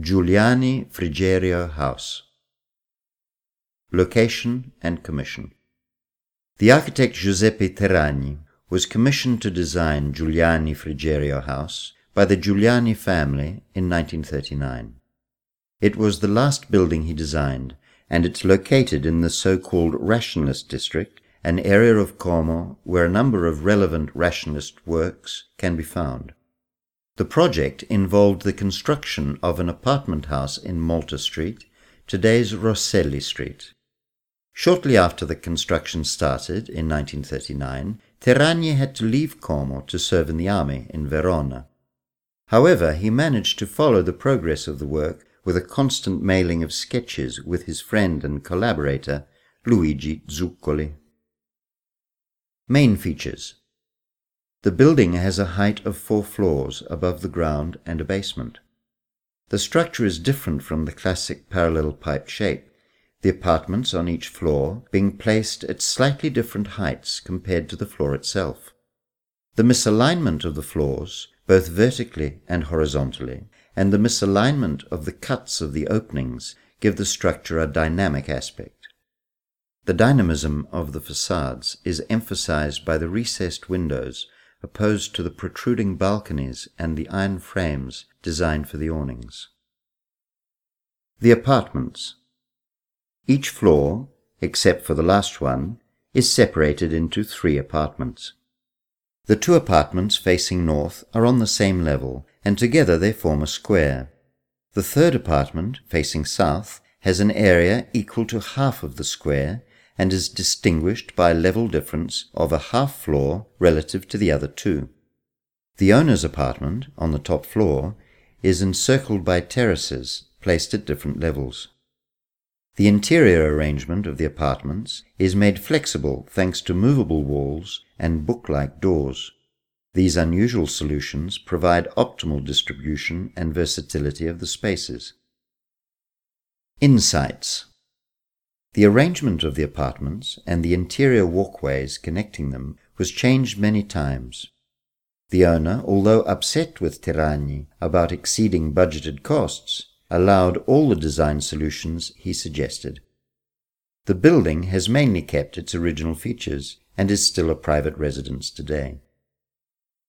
Giuliani Frigerio House. Location and Commission The architect Giuseppe Terragni was commissioned to design Giuliani Frigerio House by the Giuliani family in 1939. It was the last building he designed, and it's located in the so-called Rationalist district, an area of Como where a number of relevant rationalist works can be found. The project involved the construction of an apartment house in Malta Street, today's Rosselli Street. Shortly after the construction started in 1939, Terragni had to leave Como to serve in the army in Verona. However, he managed to follow the progress of the work with a constant mailing of sketches with his friend and collaborator, Luigi Zuccoli. Main features the building has a height of four floors above the ground and a basement. The structure is different from the classic parallelepiped shape, the apartments on each floor being placed at slightly different heights compared to the floor itself. The misalignment of the floors, both vertically and horizontally, and the misalignment of the cuts of the openings give the structure a dynamic aspect. The dynamism of the facades is emphasized by the recessed windows opposed to the protruding balconies and the iron frames designed for the awnings. The apartments. Each floor, except for the last one, is separated into three apartments. The two apartments facing north are on the same level, and together they form a square. The third apartment, facing south, has an area equal to half of the square and is distinguished by a level difference of a half floor relative to the other two. The owner's apartment, on the top floor, is encircled by terraces placed at different levels. The interior arrangement of the apartments is made flexible thanks to movable walls and book-like doors. These unusual solutions provide optimal distribution and versatility of the spaces. Insights the arrangement of the apartments and the interior walkways connecting them was changed many times. The owner, although upset with Terragni about exceeding budgeted costs, allowed all the design solutions he suggested. The building has mainly kept its original features and is still a private residence today.